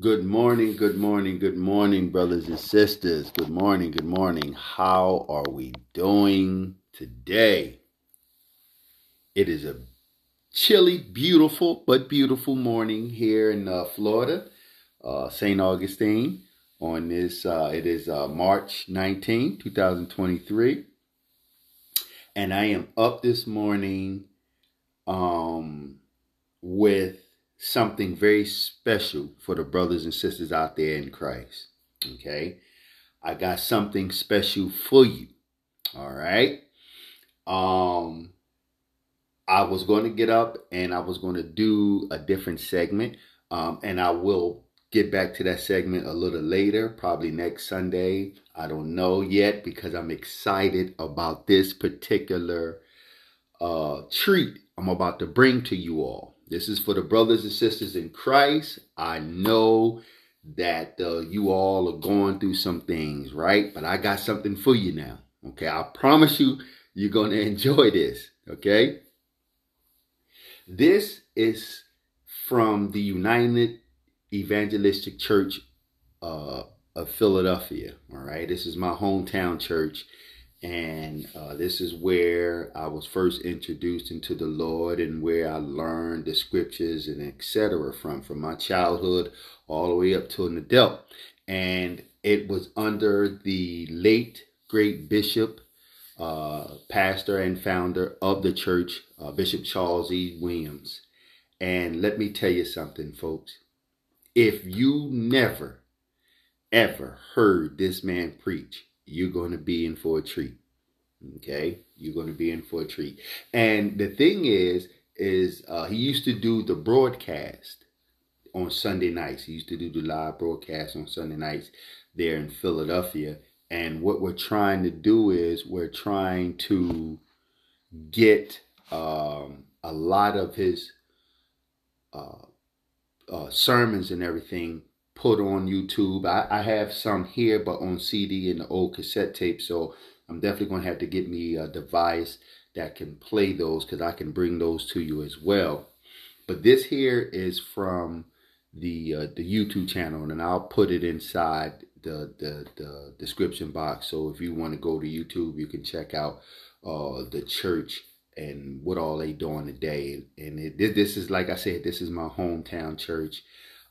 Good morning, good morning, good morning, brothers and sisters. Good morning, good morning. How are we doing today? It is a chilly, beautiful, but beautiful morning here in uh, Florida, uh, St. Augustine. On this, uh, it is uh, March 19, 2023. And I am up this morning um, with something very special for the brothers and sisters out there in Christ. Okay. I got something special for you. All right. Um, I was going to get up and I was going to do a different segment. Um, and I will get back to that segment a little later, probably next Sunday. I don't know yet because I'm excited about this particular uh, treat I'm about to bring to you all. This is for the brothers and sisters in Christ. I know that uh, you all are going through some things, right? But I got something for you now. Okay. I promise you, you're going to enjoy this. Okay. This is from the United Evangelistic Church uh, of Philadelphia. All right. This is my hometown church. And uh, this is where I was first introduced into the Lord and where I learned the scriptures and etc. from, from my childhood all the way up to an adult. And it was under the late great bishop, uh, pastor and founder of the church, uh, Bishop Charles E. Williams. And let me tell you something, folks. If you never, ever heard this man preach, you're going to be in for a treat. Okay, you're going to be in for a treat. And the thing is, is uh, he used to do the broadcast on Sunday nights. He used to do the live broadcast on Sunday nights there in Philadelphia. And what we're trying to do is we're trying to get um, a lot of his uh, uh, sermons and everything put on YouTube. I, I have some here, but on CD and the old cassette tape. So I'm definitely going to have to get me a device that can play those because I can bring those to you as well. But this here is from the uh, the YouTube channel, and I'll put it inside the, the the description box. So if you want to go to YouTube, you can check out uh, the church and what all they doing today. And it, this is like I said, this is my hometown church.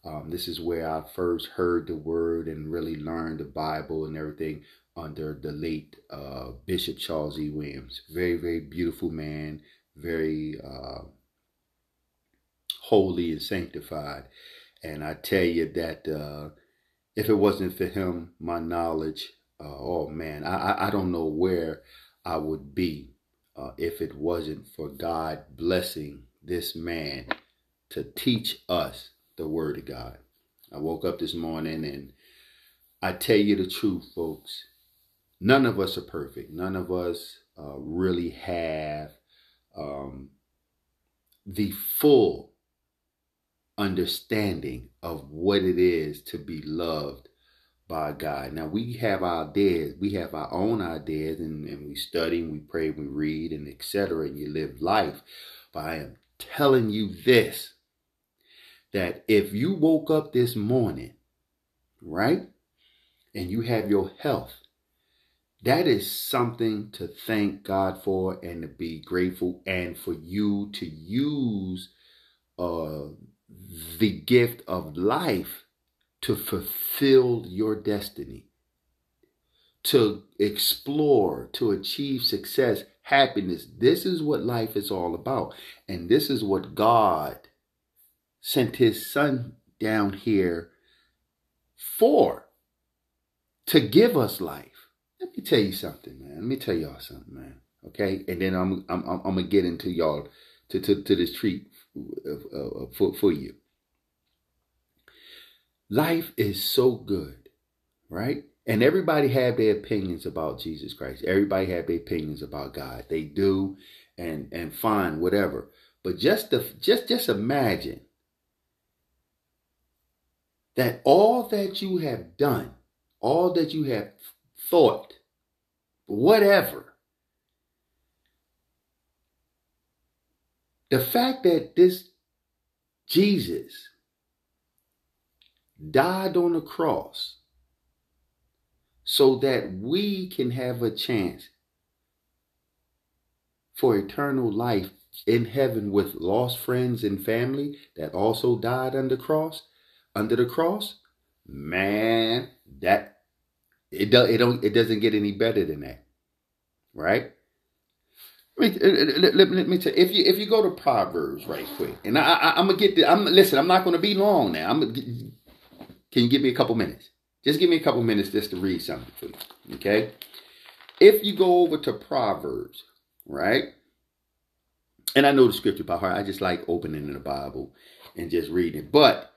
Um, this is where I first heard the word and really learned the Bible and everything under the late uh, Bishop Charles E. Williams. Very, very beautiful man, very uh, holy and sanctified. And I tell you that uh, if it wasn't for him, my knowledge, uh, oh man, I, I don't know where I would be uh, if it wasn't for God blessing this man to teach us the Word of God. I woke up this morning and I tell you the truth, folks. None of us are perfect. None of us uh, really have um, the full understanding of what it is to be loved by God. Now we have our ideas, we have our own ideas, and, and we study, and we pray, and we read, and etc. And you live life. But I am telling you this that if you woke up this morning, right, and you have your health, that is something to thank God for and to be grateful and for you to use uh, the gift of life to fulfill your destiny, to explore, to achieve success, happiness. This is what life is all about. And this is what God sent his son down here for to give us life. Let me tell you something, man. Let me tell y'all something, man. Okay, and then I'm I'm I'm, I'm gonna get into y'all to to, to this treat for for you. Life is so good, right? And everybody have their opinions about Jesus Christ. Everybody have their opinions about God. They do, and and fine, whatever. But just the just just imagine that all that you have done, all that you have thought, whatever, the fact that this Jesus died on the cross so that we can have a chance for eternal life in heaven with lost friends and family that also died on the cross under the cross man that it does it don't it doesn't get any better than that right let me, let, me tell you, if you if you go to Proverbs right quick, and I, I am gonna get the, I'm listen. I'm not gonna be long now. I'm. Can you give me a couple minutes? Just give me a couple minutes just to read something for you. Okay. If you go over to Proverbs, right? And I know the scripture by heart. I just like opening the Bible and just reading. But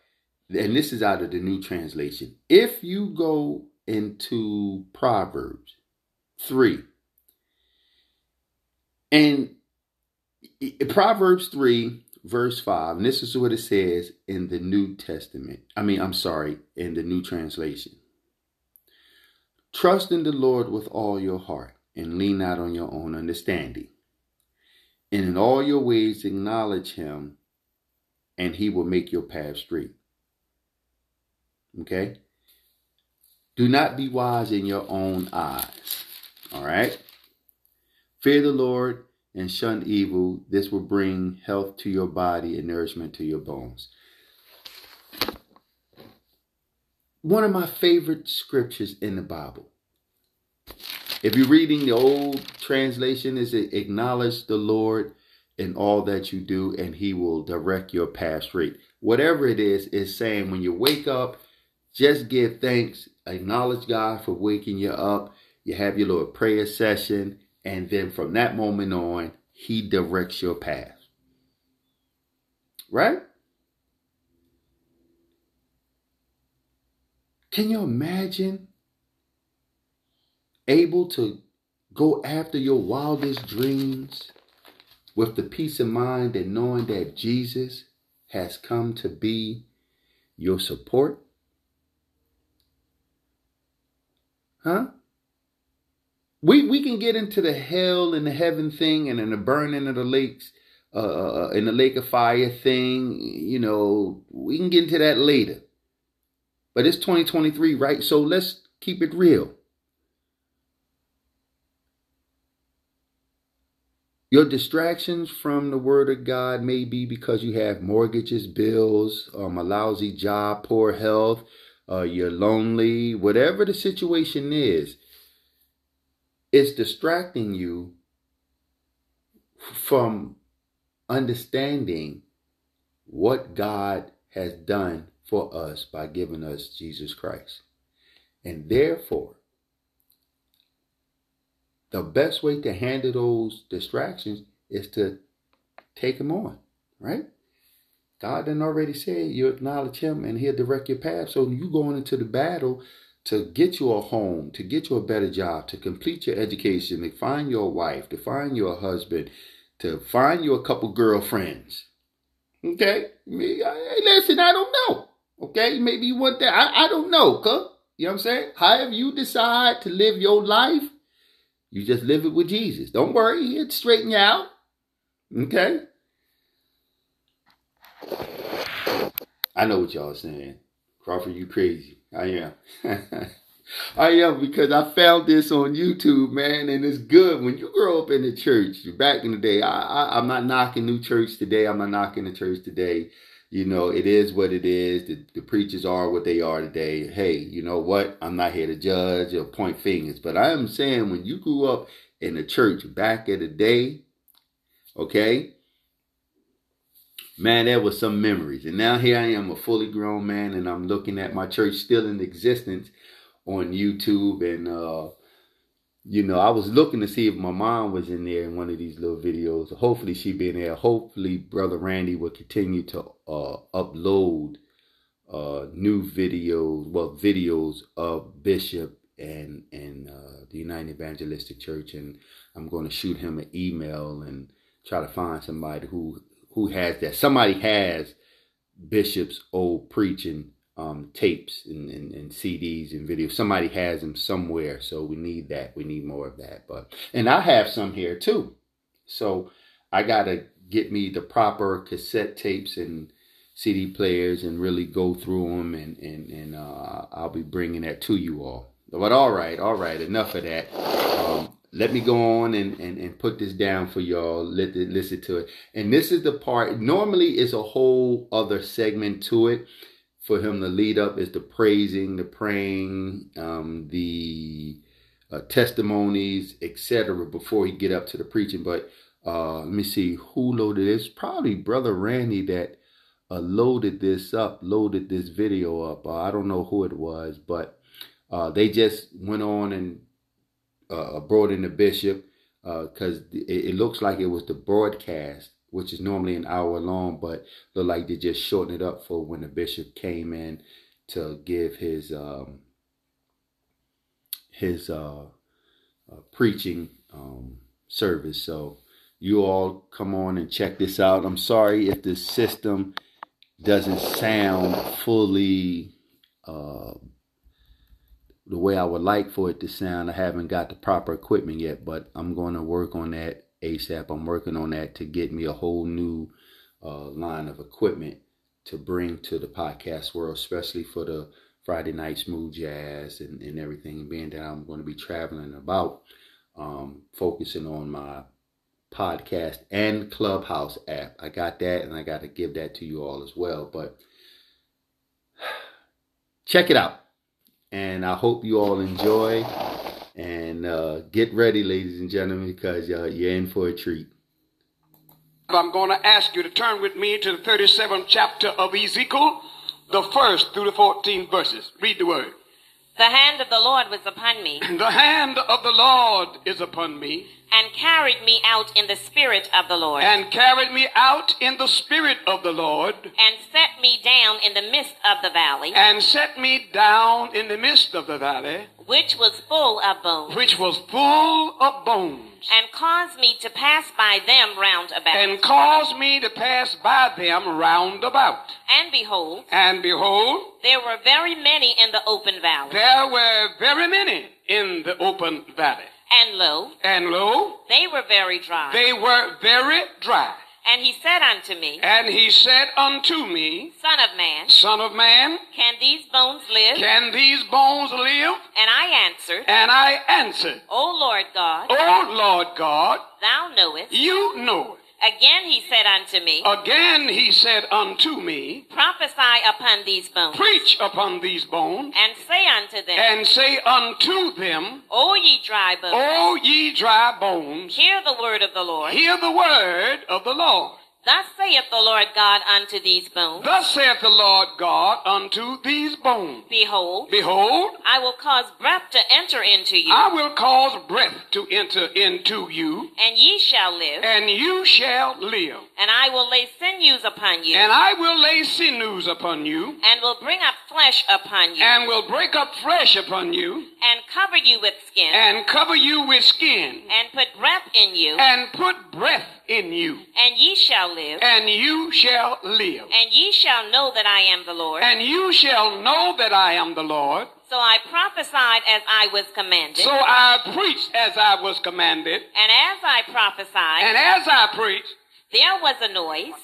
and this is out of the new translation. If you go into Proverbs 3 and Proverbs 3, verse 5, and this is what it says in the New Testament. I mean, I'm sorry, in the New Translation. Trust in the Lord with all your heart and lean not on your own understanding. And in all your ways acknowledge him, and he will make your path straight. Okay? Do not be wise in your own eyes. All right? Fear the Lord and shun evil. This will bring health to your body and nourishment to your bones. One of my favorite scriptures in the Bible. If you're reading the old translation, is it acknowledge the Lord in all that you do, and He will direct your path straight. Whatever it is, is saying when you wake up, just give thanks, acknowledge God for waking you up. You have your little prayer session, and then from that moment on, he directs your path. Right? Can you imagine able to go after your wildest dreams with the peace of mind and knowing that Jesus has come to be your support? Huh? we we can get into the hell and the heaven thing and in the burning of the lakes uh, uh, uh in the lake of fire thing you know we can get into that later. But it's 2023 right? So let's keep it real. Your distractions from the Word of God may be because you have mortgages, bills, um, a lousy job, poor health, uh, you're lonely, whatever the situation is it's distracting you from understanding what God has done for us by giving us Jesus Christ. And therefore, the best way to handle those distractions is to take them on, right? God done already said you acknowledge him and he'll direct your path. So you going into the battle to get you a home, to get you a better job, to complete your education, to find your wife, to find your husband, to find you a couple girlfriends. Okay? Me, hey, listen, I don't know. Okay? Maybe you want that. I, I don't know, huh? You know what I'm saying? However you decide to live your life, you just live it with Jesus. Don't worry, he'll straighten you out. Okay? I know what y'all saying. Crawford, you crazy. I am. I am because I found this on YouTube, man, and it's good. When you grow up in the church, back in the day, I, I, I'm not knocking new church today. I'm not knocking the church today. You know, it is what it is. The, the preachers are what they are today. Hey, you know what? I'm not here to judge or point fingers, but I am saying when you grew up in the church back in the day, okay, man, there was some memories. And now here I am, a fully grown man, and I'm looking at my church still in existence on YouTube. And, uh, you know, I was looking to see if my mom was in there in one of these little videos. Hopefully she be in there. Hopefully Brother Randy will continue to uh, upload uh, new videos, well, videos of Bishop and and uh, the United Evangelistic Church, and I'm going to shoot him an email and try to find somebody who who has that. Somebody has Bishop's old preaching um, tapes and, and, and, CDs and videos. Somebody has them somewhere, so we need that. We need more of that. But and I have some here too. So I gotta get me the proper cassette tapes and CD players and really go through them, and and and uh, I'll be bringing that to you all. But all right, all right, enough of that. Um, let me go on and, and, and put this down for y'all. Let the, listen to it. And this is the part. Normally, it's a whole other segment to it for him to lead up. Is the praising, the praying, um, the uh, testimonies, etc. Before he get up to the preaching. But uh, let me see who loaded this. Probably brother Randy that uh, loaded this up, loaded this video up. Uh, I don't know who it was, but uh, they just went on and uh, brought in the bishop because uh, it, it, looks like it was the broadcast, which is normally an hour long, but looked like they just shortened it up for when the bishop came in to give his um, his uh, uh, preaching um, service. So you all come on and check this out. I'm sorry if the system doesn't sound fully uh, the way I would like for it to sound. I haven't got the proper equipment yet, but I'm going to work on that ASAP. I'm working on that to get me a whole new uh, line of equipment to bring to the podcast world, especially for the Friday night smooth jazz and, and everything. Being that I'm going to be traveling about, um, focusing on my podcast and Clubhouse app. I got that and I got to give that to you all as well. But check it out. And I hope you all enjoy. And uh, get ready, ladies and gentlemen, because uh, you're in for a treat. I'm going to ask you to turn with me to the 37th chapter of Ezekiel, the first through the 14th verses. Read the word. The hand of the Lord was upon me. The hand of the Lord is upon me and carried me out in the spirit of the Lord. And carried me out in the spirit of the Lord. And set me down in the midst of the valley. And set me down in the midst of the valley. Which was full of bones. Which was full of bones. And caused me to pass by them round about. And caused me to pass by them round about. And behold. And behold. There were very many in the open valley. There were very many in the open valley. And lo, and lo, they were very dry. They were very dry. And he said unto me, And he said unto me, Son of man, Son of man, can these bones live? Can these bones live? And I answered, And I answered, O Lord God, O Lord God, thou knowest, you know it. Again he said unto me, Again he said unto me, Prophesy upon these bones. Preach upon these bones. And say unto them, And say unto them, O ye dry bones, O ye dry bones, hear the word of the Lord. Hear the word of the Lord. Thus saith the Lord God unto these bones. Thus saith the Lord God unto these bones. Behold, behold, I will cause breath to enter into you. I will cause breath to enter into you. And ye shall live. And you shall live. And I will lay sinews upon you. And I will lay sinews upon you. And will bring up flesh upon you. And will break up flesh upon you. And cover you with skin. And cover you with skin. And put breath in you. And put breath in you. And ye shall live. And you shall live. And ye shall know that I am the Lord. And you shall know that I am the Lord. So I prophesied as I was commanded. So I preached as I was commanded. And as I prophesied. And as I preached. There was a noise.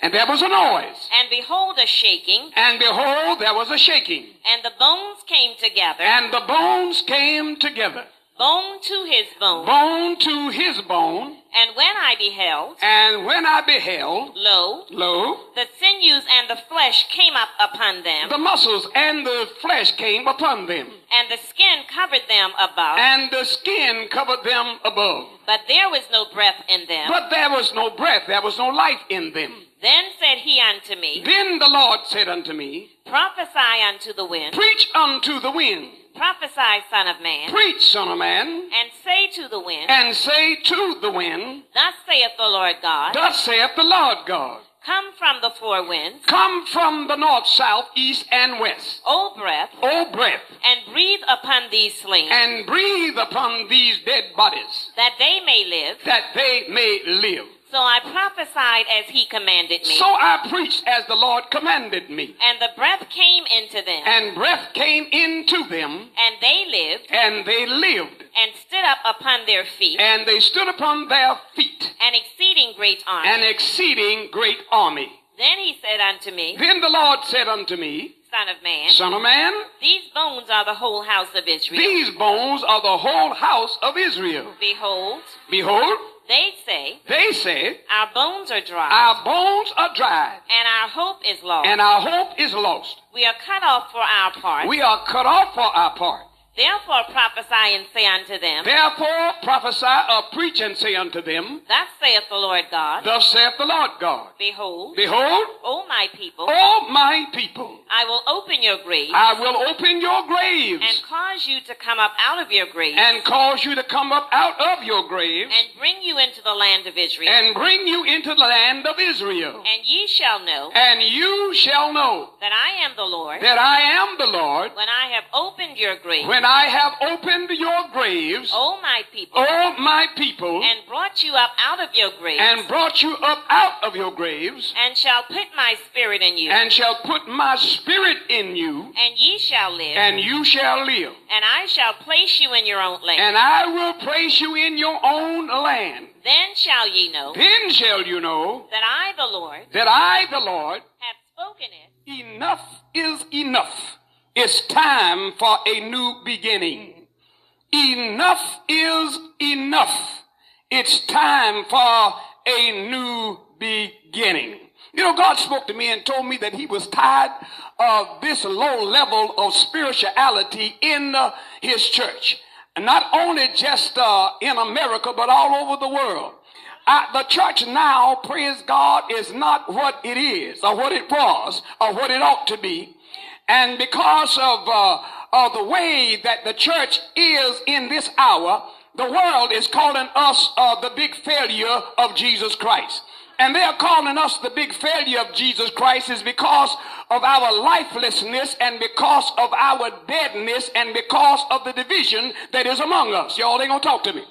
And there was a noise. And behold, a shaking. And behold, there was a shaking. And the bones came together. And the bones came together. Bone to his bone. Bone to his bone. And when I beheld. And when I beheld. Lo. Lo. The sinews and the flesh came up upon them. The muscles and the flesh came upon them. And the skin covered them above. And the skin covered them above. But there was no breath in them. But there was no breath. There was no life in them. Then said he unto me. Then the Lord said unto me. Prophesy unto the wind. Preach unto the wind. Prophesy, son of man. Preach, son of man. And say to the wind. And say to the wind. Thus saith the Lord God. Thus saith the Lord God. Come from the four winds. Come from the north, south, east, and west. O breath. O breath. And breathe upon these slain. And breathe upon these dead bodies. That they may live. That they may live. So I prophesied as he commanded me. So I preached as the Lord commanded me. And the breath came into them. And breath came into them. And they lived. And they lived. And stood up upon their feet. And they stood upon their feet. An exceeding great army. An exceeding great army. Then he said unto me, Then the Lord said unto me, Son of man, Son of man, these bones are the whole house of Israel. these bones are the whole house of Israel. Behold, Behold, they say, they say, Our bones are dry, Our bones are dry. and our hope is lost. and our hope is lost. we are cut off for our part. We are cut off for our part. Therefore prophesy and say unto them, Therefore prophesy or preach and say unto them, Thus saith the Lord God, Thus saith the Lord God. Behold, Behold, O my people, O my people, I will open your graves I will open your graves and cause you to come up out of your graves and cause you to come up out of your graves and bring you into the land of Israel. and bring you into the land of Israel. And ye shall know And you shall know that I am the Lord that I am the Lord when I have opened your graves, when I have opened your graves, O my people, O my people, and brought you up out of your graves, and brought you up out of your graves, and shall put my spirit in you, and shall put my spirit in you, and ye shall live, and you shall live. and I shall place you in your own land. And I will place you in your own land. then shall ye know Then shall you know that I, the Lord, that I, the Lord, have spoken it. enough is enough. It's time for a new beginning. Enough is enough. It's time for a new beginning. You know, God spoke to me and told me that He was tired of this low level of spirituality in uh, His church. And not only just uh, in America, but all over the world. The church now, praise God, is not what it is, or what it was, or what it ought to be. And because of, uh, of the way that the church is in this hour, the world is calling us uh, the big failure of Jesus Christ. And they are calling us the big failure of Jesus Christ is because of our lifelessness and because of our deadness and because of the division that is among us. Y'all ain't gonna talk to me.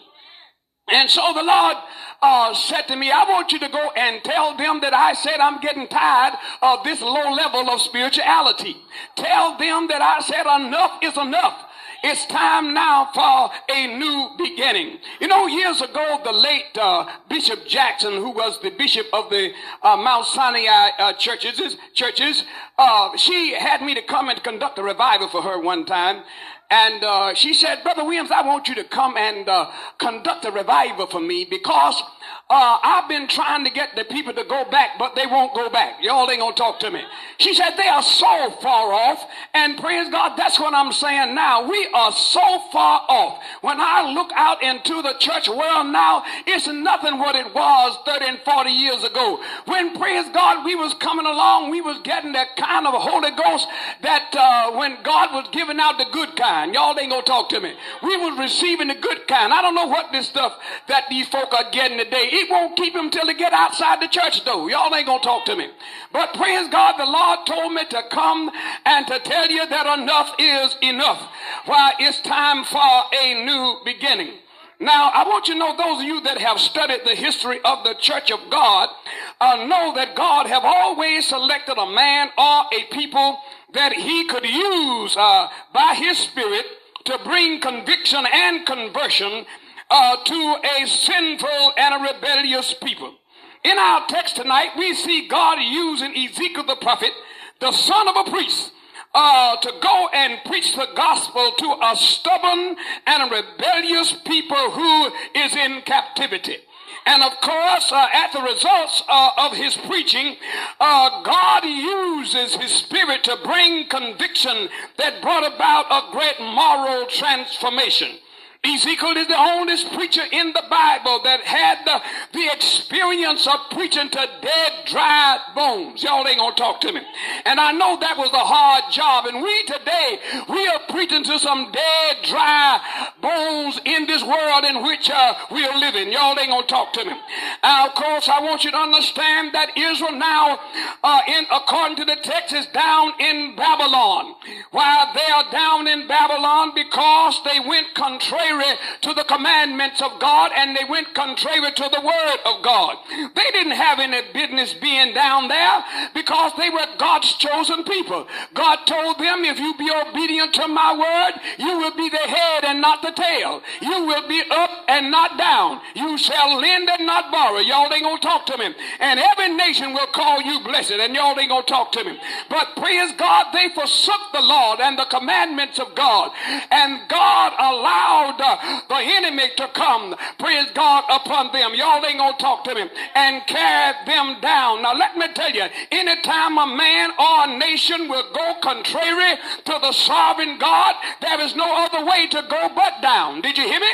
And so the Lord uh, said to me, I want you to go and tell them that I said I'm getting tired of this low level of spirituality. Tell them that I said enough is enough. It's time now for a new beginning. You know, years ago, the late uh, Bishop Jackson, who was the bishop of the uh, Mount Sinai uh, churches, churches, uh, she had me to come and conduct a revival for her one time. And uh, she said, Brother Williams, I want you to come and uh, conduct a revival for me because uh, I've been trying to get the people to go back, but they won't go back. Y'all ain't gonna talk to me. She said, they are so far off. And praise God, that's what I'm saying now. We are so far off. When I look out into the church world now, it's nothing what it was 30 and 40 years ago. When, praise God, we was coming along, we was getting that kind of Holy Ghost that uh, when God was giving out the good kind. Y'all ain't gonna talk to me. We was receiving the good kind. I don't know what this stuff that these folk are getting today. It won't keep him till he get outside the church though. Y'all ain't gonna talk to me. But praise God, the Lord told me to come and to tell you that enough is enough. Why it's time for a new beginning. Now, I want you to know those of you that have studied the history of the church of God uh, know that God have always selected a man or a people that he could use uh, by his spirit to bring conviction and conversion uh, to a sinful and a rebellious people. In our text tonight, we see God using Ezekiel the prophet, the son of a priest, uh, to go and preach the gospel to a stubborn and a rebellious people who is in captivity. And of course, uh, at the results uh, of his preaching, uh, God uses his spirit to bring conviction that brought about a great moral transformation. Ezekiel is the only preacher in the Bible that had the, the experience of preaching to dead, dry bones. Y'all ain't gonna talk to me. And I know that was a hard job. And we today, we are preaching to some dead, dry bones in this world in which uh, we are living. Y'all ain't gonna talk to me. Uh, of course, I want you to understand that Israel now, uh, in according to the text, is down in Babylon. Why they are down in Babylon because they went contrary to the commandments of God and they went contrary to the word of God. They didn't have any business being down there because they were God's chosen people. God told them, if you be obedient to my word, you will be the head and not the tail. You will be up and not down. You shall lend and not borrow. Y'all ain't gonna talk to me. And every nation will call you blessed, and y'all ain't gonna talk to me. But praise God, they forsook the Lord and the commandments of God. And God allowed uh, the enemy to come, praise God, upon them. Y'all ain't gonna talk to me. And carry them down. Now let me tell you, anytime a man or a nation will go contrary to the sovereign God, there is no other way to go but down. Did you hear me?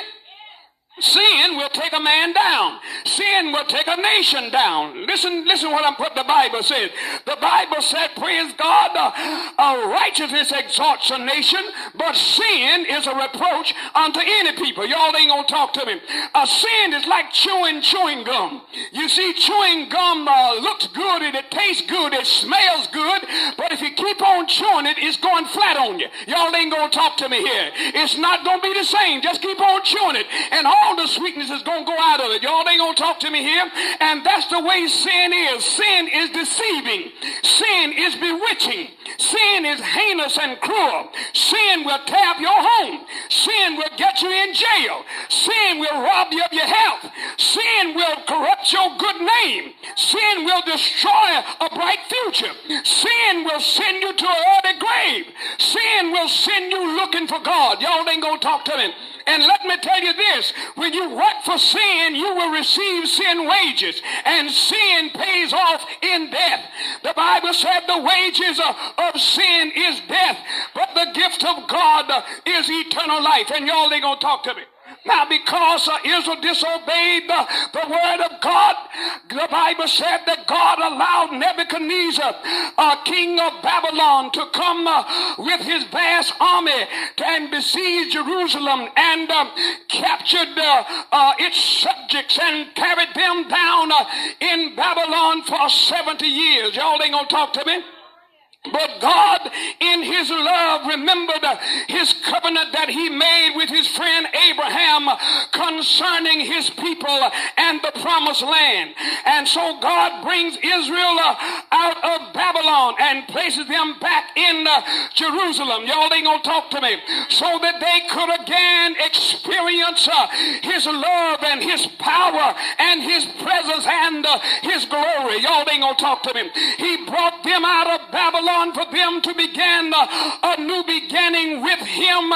Sin will take a man down. Sin will take a nation down. Listen, listen what, I'm, what the Bible says. The Bible said, praise God, uh, uh, righteousness exalts a nation, but sin is a reproach unto any people. Y'all ain't gonna talk to me. A sin is like chewing chewing gum. You see, chewing gum uh, looks good and it tastes good, it smells good, but if you keep on chewing it, it's going flat on you. Y'all ain't gonna talk to me here. It's not gonna be the same. Just keep on chewing it. And all all the sweetness is going to go out of it. Y'all ain't going to talk to me here. And that's the way sin is. Sin is deceiving. Sin is bewitching. Sin is heinous and cruel. Sin will tear up your home. Sin will get you in jail. Sin will rob you of your health. Sin will corrupt your good name. Sin will destroy a bright future. Sin will send you to an early grave. Sin will send you looking for God. Y'all ain't to talk to me. And let me tell you this when you work for sin, you will receive sin wages, and sin pays off in death. The Bible said the wages of sin is death, but the gift of God is eternal life. And y'all ain't gonna talk to me. Now, because Israel disobeyed the, the word of God, the Bible said that God allowed Nebuchadnezzar, uh, king of Babylon, to come uh, with his vast army and besiege Jerusalem and uh, captured uh, uh, its subjects and carried them down in Babylon for 70 years. Y'all ain't gonna talk to me? But God, in his love, remembered his covenant that he made with his friend Abraham concerning his people and the promised land. And so God brings Israel out of Babylon and places them back in Jerusalem. Y'all ain't gonna talk to me. So that they could again experience his love and his power and his presence and his glory. Y'all ain't gonna talk to me. He brought them out of Babylon for them to begin a new beginning with him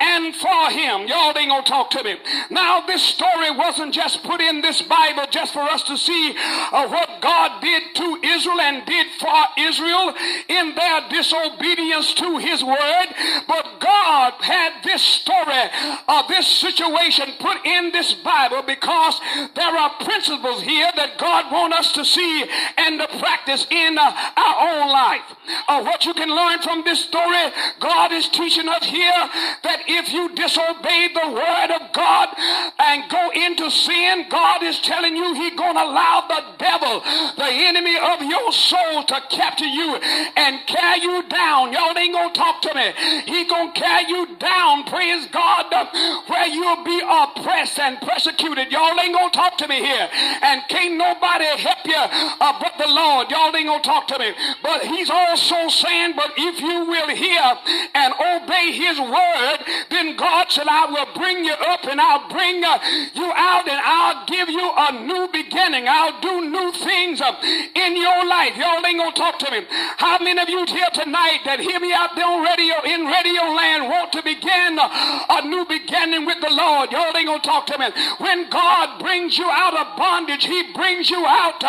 and for him. Y'all ain't gonna talk to me. Now, this story wasn't just put in this Bible just for us to see uh, what God did to Israel and did for Israel in their disobedience to his word, but God had this story, uh, this situation put in this Bible because there are principles here that God wants us to see and to practice in uh, our own life uh, what you can learn from this story, God is teaching us here that if you disobey the word of God and go into sin, God is telling you He's going to allow the devil, the enemy of your soul, to capture you and carry you down. Y'all ain't going to talk to me. He's going to carry you down, praise God, where you'll be oppressed and persecuted. Y'all ain't going to talk to me here. And can't nobody help you uh, but the Lord. Y'all ain't going to talk to me. But He's also also saying, But if you will hear and obey his word, then God said, I will bring you up and I'll bring uh, you out and I'll give you a new beginning. I'll do new things uh, in your life. Y'all ain't gonna talk to me. How many of you here tonight that hear me out there on radio, in radio land, want to begin uh, a new beginning with the Lord? Y'all ain't gonna talk to me. When God brings you out of bondage, he brings you out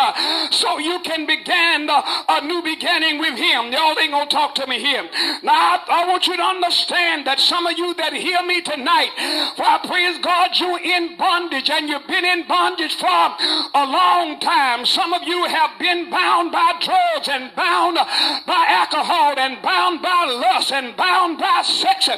so you can begin a new beginning with him. Y'all ain't gonna talk to me here. Now, I, I, want you to understand that some of you that hear me tonight, for I praise God, you're in bondage and you've been in bondage for a long time. Some of you have been bound by drugs and bound by alcohol and bound by lust and bound by sex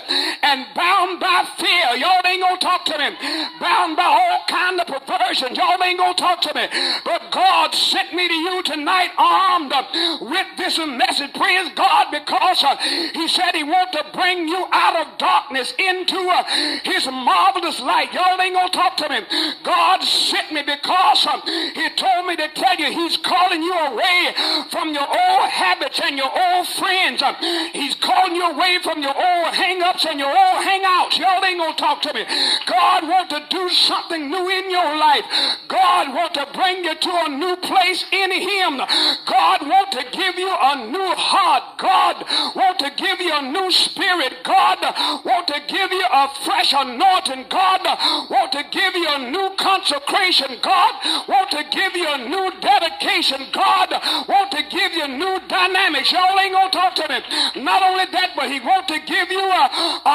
and bound by fear. Y'all ain't gonna talk to me. Bound by all kind of versions. Y'all ain't gonna talk to me. But God sent me to you tonight armed with this message. Praise God because uh, He said He wants to bring you out of darkness into uh, His marvelous light. Y'all ain't gonna talk to me. God sent me because uh, He told me to tell you He's calling you away from your old habits and your old friends. Uh, he's calling you away from your old hang-ups and your old hangouts. Y'all ain't gonna talk to me. God wants to do something new in your life. God wants to bring you to a new place in Him. God wants to give you a new heart. God wants to give you a new spirit. God want to give you a fresh anointing. God want to give you a new consecration. God want to give you a new dedication. God want to give you new dynamics. Y'all ain't gonna talk to me. Not only that, but He want to give you a,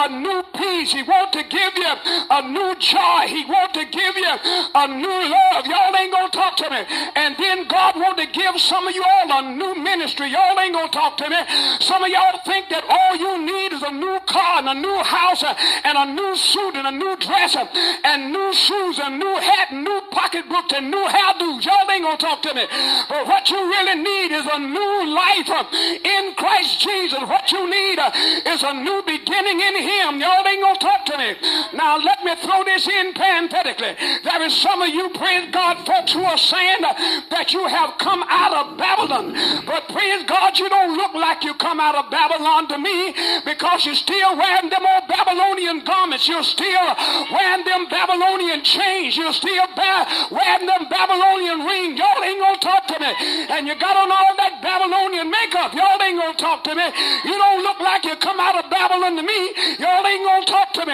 a new peace. He want to give you a new joy. He want to give you a new love. Y'all ain't gonna talk to me. And then God want to give some of you all a new ministry. Y'all ain't gonna talk to me. Some of y'all think that all you need is a new car and a new house and a new suit and a new dress and new shoes and new hat and new pocketbooks and new hairdos. Y'all ain't gonna talk to me. But what you really need is a new life uh, in Christ Jesus. What you need uh, is a new beginning in Him. Y'all ain't gonna talk to me. Now let me throw this in parenthetically. There is some of you, praise God, folks who are saying uh, that you have come out of Babylon. But praise God, you don't look like you come out of Babylon to me because you're still wearing them old Babylonian garments. You're still wearing them Babylonian chains. You're still wearing them Babylonian rings. Y'all ain't gonna talk to me. And you got on all that Babylonian makeup. Y'all ain't gonna talk to me. You don't look like you come out of Babylon to me. Y'all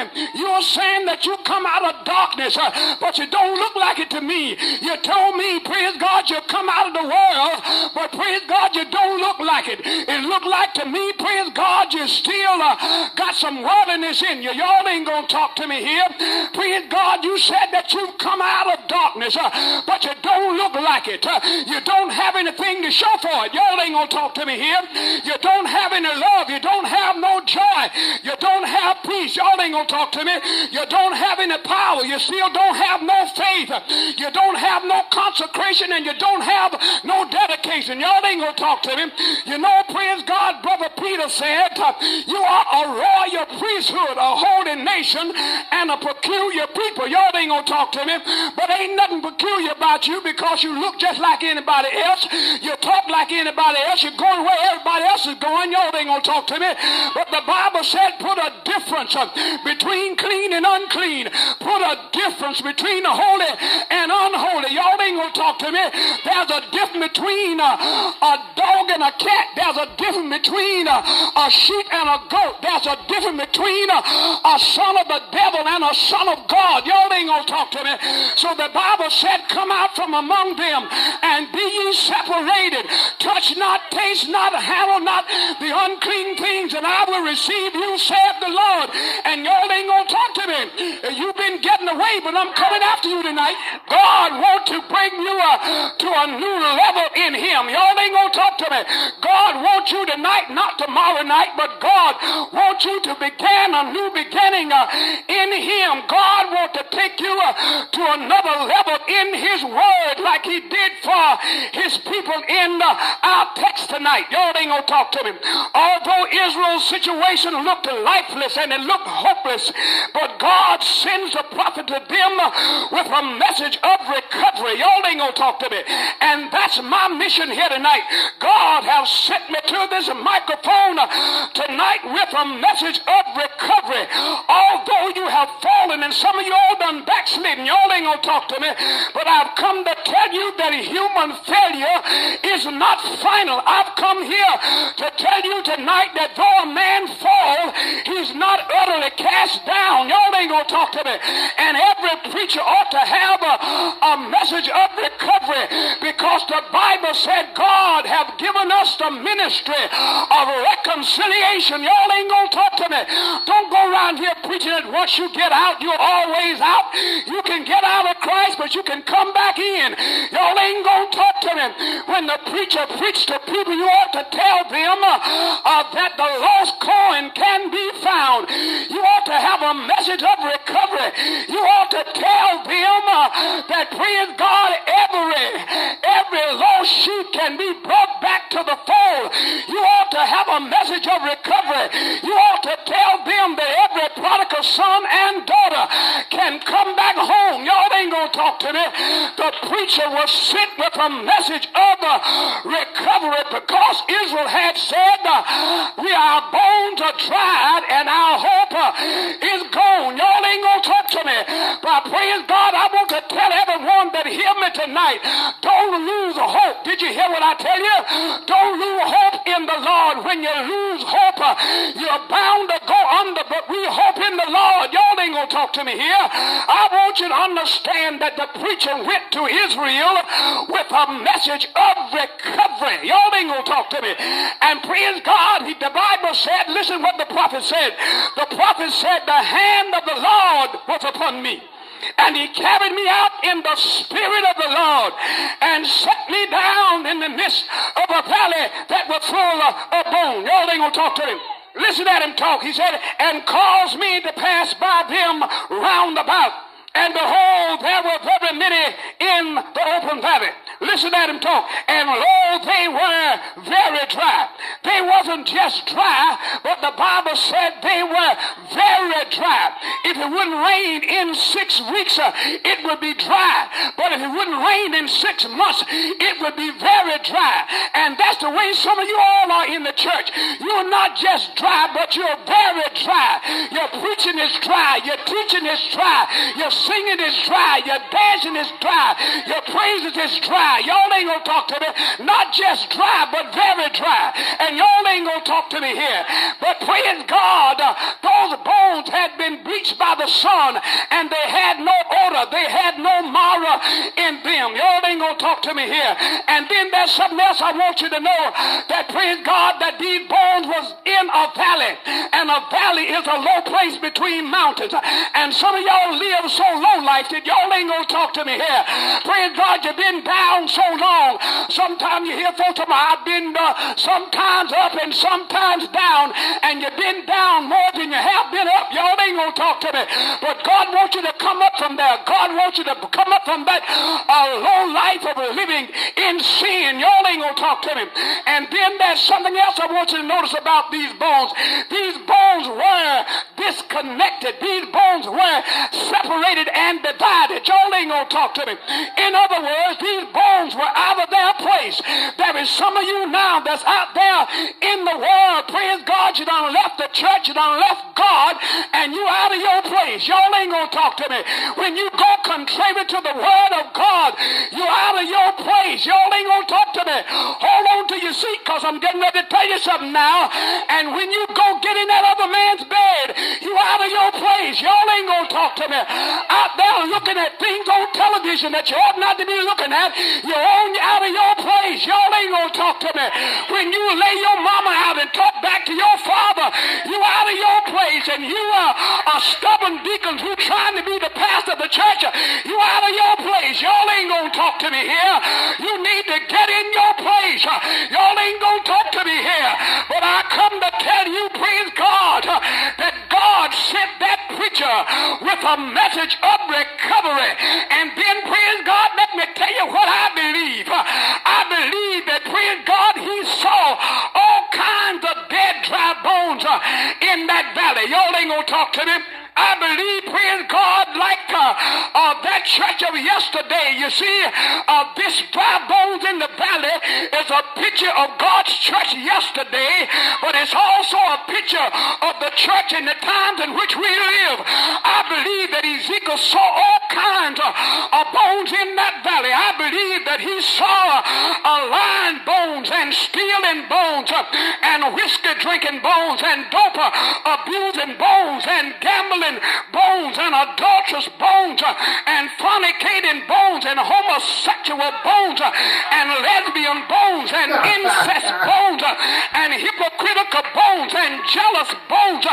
me. You're saying that you come out of darkness, uh, but you don't look like it to me. You told me, praise God, you come out of the world, but praise God, you don't look like it. It looked like to me, praise God, you still uh, got some worldliness in you. Y'all ain't gonna talk to me here. Praise God, you said that you've come out of darkness, uh, but you don't look like it. Uh, you don't have anything to show for it. Y'all ain't gonna talk to me here. You don't have any love. You don't have no joy. You don't have peace. Y'all ain't gonna talk to me. You don't have any power. You still don't have no faith. You don't have no consecration and you don't have no dedication. Y'all ain't gonna talk to me. You know, praise God, Brother Peter said, you are a royal priesthood, a holy nation, and a peculiar people. Y'all ain't gonna talk to me. But ain't nothing peculiar about you because you look just like anybody else. You talk like anybody else. You're going where everybody else is going. Y'all ain't gonna talk to me. But the Bible said put a difference between clean and unclean. Put a difference between the holy and unholy. Y'all ain't gonna talk to me. There's a difference between a, a dog and a cat. There's a difference between a, a sheep and a goat. There's a difference between a, a son of the devil and a son of God. Y'all ain't gonna talk to me. So the Bible said, come out from among them and be ye separated. Touch not, taste not, handle not the unclean things, and I will receive you, saith the Lord. And y'all ain't gonna talk to me. You've been getting away, but I'm coming after you tonight. God wants to bring you uh, to a new level in Him. Y'all ain't gonna talk to me. God wants you tonight, not tomorrow night, but God wants you to begin a new beginning uh, in Him. God wants to take you uh, to another level in His Word, like He did for His people in uh, our text tonight. Y'all ain't gonna talk to me. Although Israel's situation looked lifeless and it looked hopeless, but God sends a prophet to them with a message of recovery. Y'all ain't gonna talk to me. And that's my mission here tonight. God has sent me to this microphone tonight with a message of recovery. Although you have fallen and some of you all done backslidden, y'all ain't gonna talk to me. But I've come to tell you that human failure is not final. I've come here to tell you tonight that though a man fall, he's not utterly cast down. Y'all ain't gonna talk to me. And every preacher ought to have a, a message of recovery because the Bible said God have given us the ministry of reconciliation. Y'all ain't gonna talk to me. Don't go around here preaching that once you get out, you're always out. You can get out of Christ, but you can come back in. Y'all ain't gonna talk to me. When the preacher preached to people, you ought to tell them uh, that the lost coin can be found. You ought to have a message of recovery You ought to tell them uh, that, praise God, every, every lost sheep can be brought back to the fold. You ought to have a message of recovery. You ought to tell them that every prodigal son and daughter can come back home. Y'all ain't gonna talk to me. The preacher was sent with a message of recovery because Israel had said, we our bones are dried and our hope uh, is gone. Y'all ain't gonna talk to me. But praise God, I want to tell everyone that hear me tonight, don't lose hope. Did you hear what I tell you? Don't lose hope in the Lord. When you lose hope, uh, you're bound to go under, but we hope in the Lord. Y'all ain't gonna talk to me here. I want you to understand that the preacher went to Israel with a message of recovery. Y'all ain't gonna talk to me. And praise God, he, the Bible said, listen what the prophet said. The prophet said, the hand of the Lord was upon me. And he carried me out in the spirit of the Lord and set me down in the midst of a valley that was full of, of bone. Y'all ain't gonna talk to him. Listen at him talk. He said, and caused me to pass by them round about. And behold, there were very many in the open valley. Listen at him talk. And lo, they were very dry. They wasn't just dry, but the Bible said they were very dry. If it wouldn't rain in six weeks, uh, it would be dry. But if it wouldn't rain in six months, it would be very dry. And that's the way some of you all are in the church. You're not just dry, but you're very dry. Your preaching is dry. Your teaching is dry. Your singing is dry. Your dancing is dry. Your praises is dry. Y'all ain't gonna talk to me. Not just dry, but very dry. And y'all ain't gonna talk to me here. But praise God, those bones had been bleached by the sun and they had no odor. They had no marrow in them. Y'all ain't gonna talk to me here. And then there's something else I want you to know that praise God that these bones was in a valley. And a valley is a low place between mountains. And some of y'all live so low life that y'all ain't gonna talk to me here. Praise God, you've been down down so long. Sometimes you hear folks talking I've been uh, sometimes up and sometimes down, and you've been down more than you have been up. Y'all ain't gonna talk to me. But God wants you to come up from there. God wants you to come up from that uh, low life of living in sin. Y'all ain't gonna talk to me. And then there's something else I want you to notice about these bones. These bones were disconnected. These bones were separated and divided. Y'all ain't gonna talk to me. In other words, these bones bones were out of their place. There is some of you now that's out there in the world. Praise God, you done left the church, you done left God, and you out of your place. Y'all ain't gonna talk to me. When you go contrary to the word of God, you out of your place. Y'all ain't gonna talk to me. Hold on to your seat, cause I'm getting ready to tell you something now. And when you go get in that other man's bed, you out of your place. Y'all ain't gonna talk to me. Out there looking at things on television that you ought not to be looking at. You're out of your place. Y'all ain't gonna talk to me. When you lay your mama out and talk back to your father, you out of your place. And you are, are stubborn deacons who trying to be the pastor of the church. You out of your place. Y'all ain't gonna talk to me here. You need to get in your place. Y'all ain't gonna talk to me here. But I come to tell you, praise God, that God sent that preacher with a message of recovery. And then, praise God, let me tell you what I believe. I believe that, praise God, he saw all kinds of dead, dry bones uh, in that valley. Y'all ain't gonna talk to me. I believe, praise God, like uh, uh, that church of yesterday. You see, uh, this dry bones in the valley is a picture of God's church yesterday, but it's also a picture of the church in the times in which we live. I believe that Ezekiel saw all kinds of, of bones in that valley. I believe that he saw a lion bones and stealing bones and whiskey drinking bones and dope abusing bones and gambling bones and adulterous bones and fornicating bones and homosexual bones and lesbian bones and incest bones and hypocritical bones and jealous bones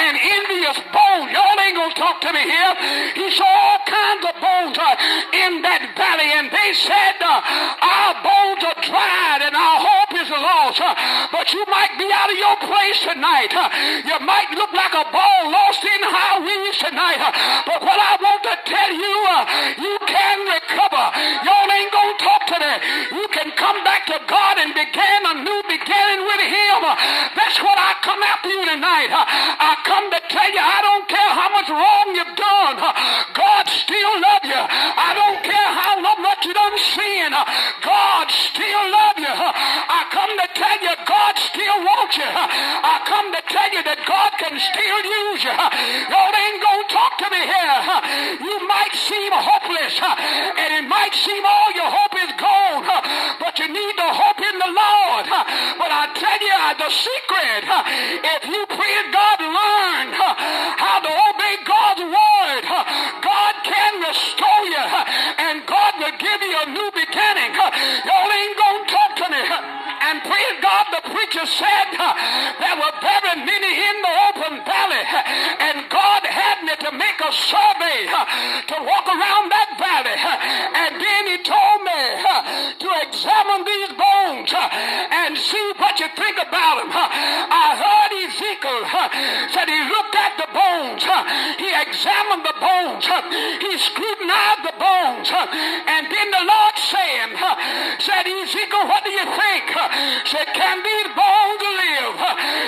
and envious bones. Y'all ain't gonna talk to me here. He saw all kinds of bones in that valley and they said our bones are dried and our hope is lost. But you might be out of your place tonight. You might look like a ball lost in high weeds tonight, but what I want to tell you, you can recover. Y'all ain't talk to me. You can come back to God and begin a new beginning with Him. That's what I come after you tonight. I come to tell you I don't care how much wrong you've done. God still love you. I don't care how much you done sin. God still love you. I come to tell you God still wants you. I come to tell you that God can still use you. Y'all ain't gonna talk to me here. You might seem hopeless, and it might seem all your hope is gone, but you need to hope in the Lord. But I tell you the secret, if you pray God, a survey to walk around that valley. And then he told me to examine these bones and see what you think about them. I heard Ezekiel said he looked at the bones, he examined the bones, he scrutinized the bones, and then the Lord saying, said Ezekiel, what do you think? Said, can these bones live?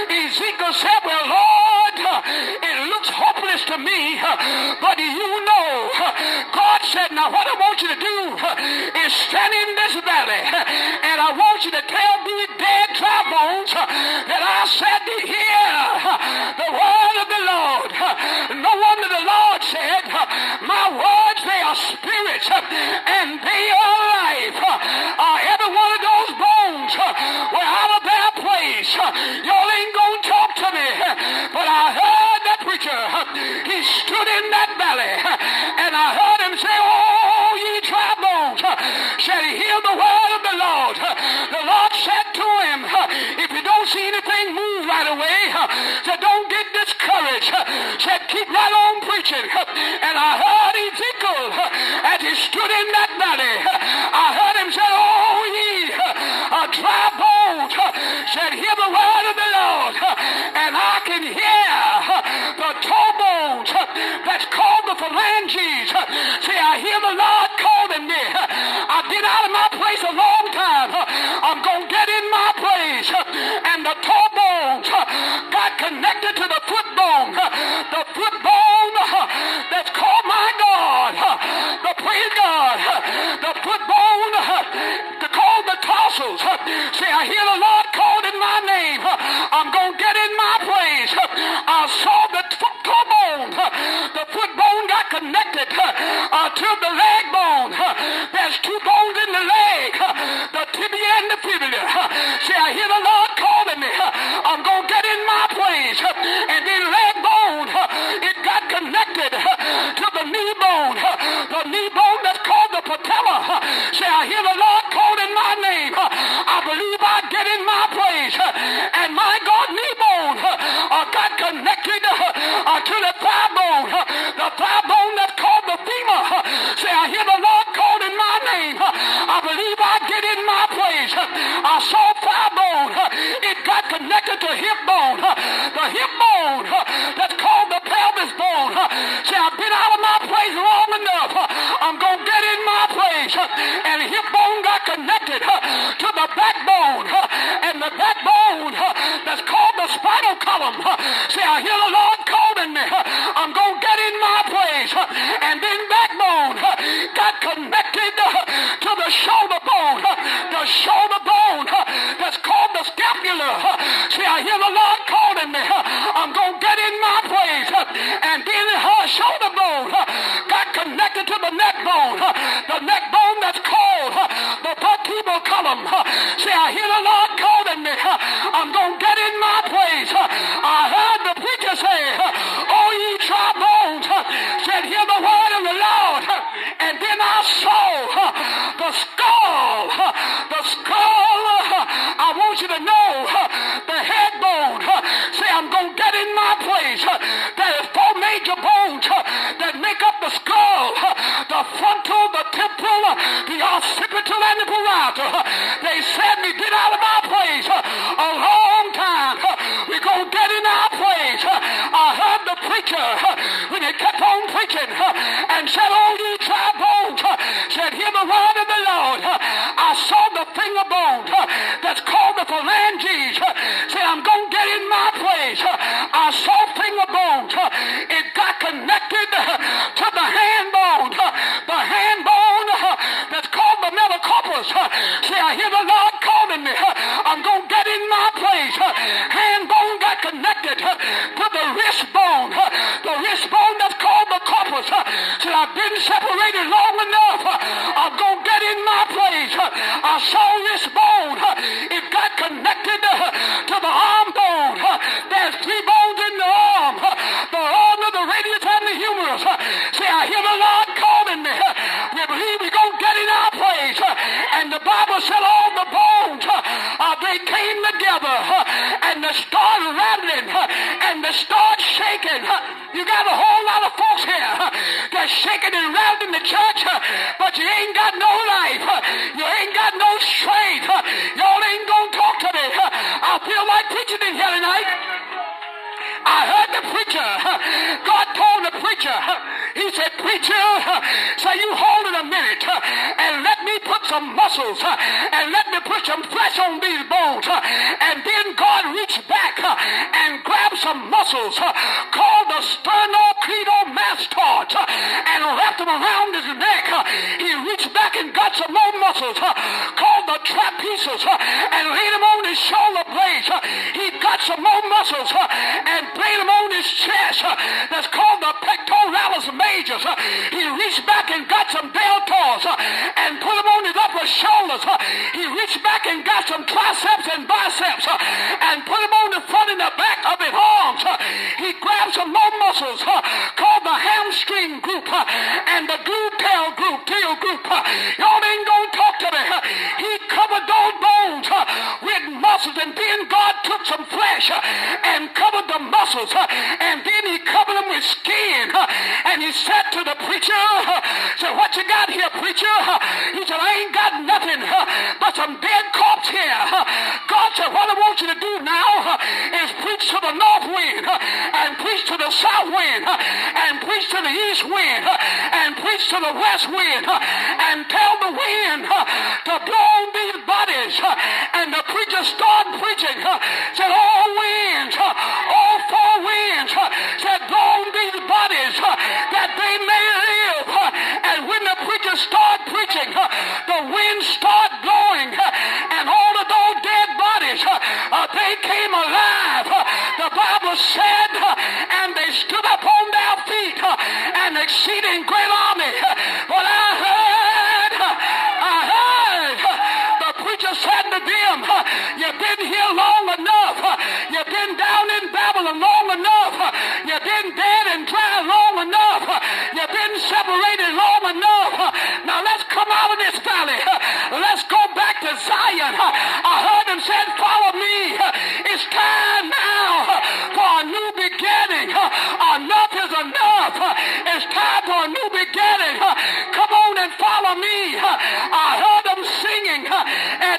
Ezekiel said, well, Lord, it looks hopeless to me, but you know. God said, now what I want you to do is stand in this valley, and I want you to tell these dead dry bones that I said to hear see anything move right away, said don't get discouraged. Said keep right on preaching." And I heard Ezekiel as he stood in that valley. I heard him say, "Oh, ye a dry bones, shall hear the word of the Lord," and I can hear the toe bones that's called the phalanges. See, I hear the Lord calling me. I've been out of my place a long time. I'm going to get in my the toe bones got connected to the foot bone. The foot I saw bone. It got connected to hip the word of the Lord, I saw the thing of bone that's called the phalanges. Say, I'm going to get in my place. I saw thing of bone. It got connected to the hand bone. The hand bone that's called the metacarpus. Say, I hear the Lord calling me. I'm going to get in my place. Hand bone got connected to the wrist bone. The wrist bone that's called the carpus. Say, I've been separated I saw this bone. It got connected wrapped him around his neck. Uh, he reached back and got some more muscles uh, called the trapezius uh, and laid him on his shoulder blades. He got some more muscles and laid him on his chest. That's called the pectoralis major. He reached back and got some deltoids and put him on his upper shoulders. He reached back and got some triceps and biceps and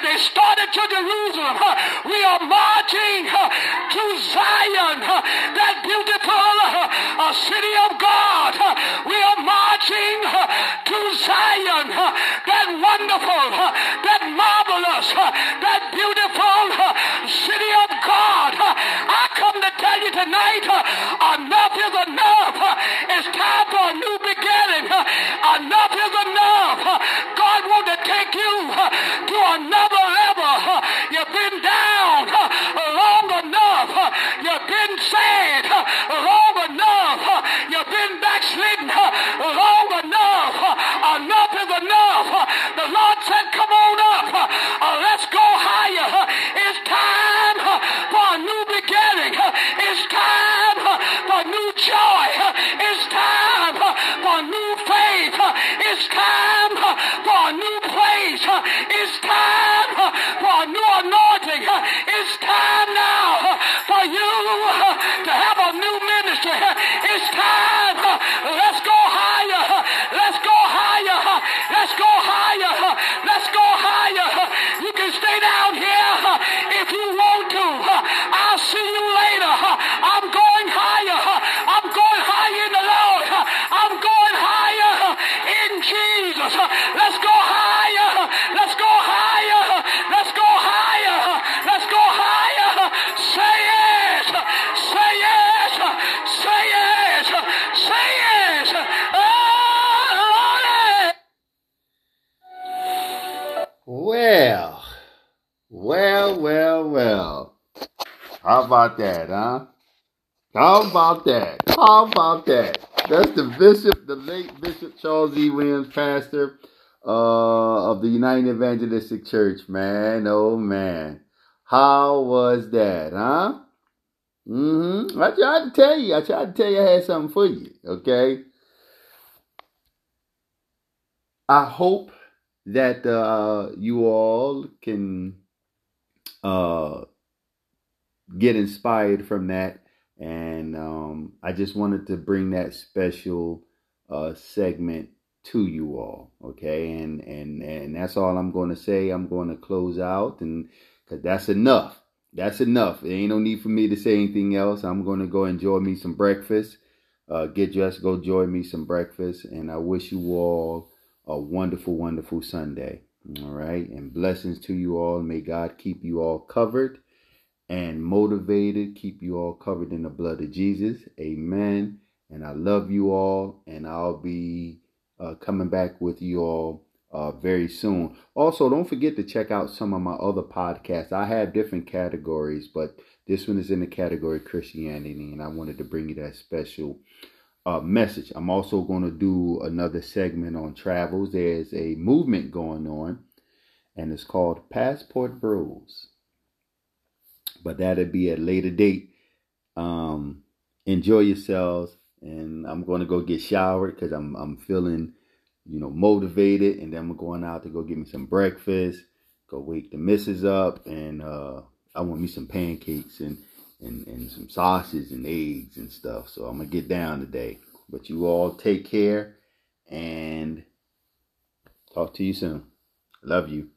they started to Jerusalem. We are marching to Zion, that beautiful city about that? How about that? That's the bishop, the late Bishop Charles E. Williams, pastor uh, of the United Evangelistic Church, man. Oh, man. How was that, huh? Mm-hmm. I tried to tell you. I tried to tell you I had something for you, okay? I hope that uh, you all can uh, get inspired from that. And um, I just wanted to bring that special uh, segment to you all, okay? And and and that's all I'm going to say. I'm going to close out, and because that's enough. That's enough. There ain't no need for me to say anything else. I'm going to go enjoy me some breakfast. Uh, get dressed, go enjoy me some breakfast, and I wish you all a wonderful, wonderful Sunday. All right. And blessings to you all. May God keep you all covered and motivated, keep you all covered in the blood of Jesus. Amen. And I love you all. And I'll be uh, coming back with you all uh, very soon. Also, don't forget to check out some of my other podcasts. I have different categories, but this one is in the category Christianity, and I wanted to bring you that special uh, message. I'm also going to do another segment on travels. There's a movement going on, and it's called Passport Bros. But that'll be at a later date. Um, enjoy yourselves, and I'm going to go get showered because I'm I'm feeling, you know, motivated, and then I'm going out to go get me some breakfast, go wake the missus up, and uh, I want me some pancakes and and, and some sausage and eggs and stuff. So I'm gonna get down today. But you all take care and talk to you soon. Love you.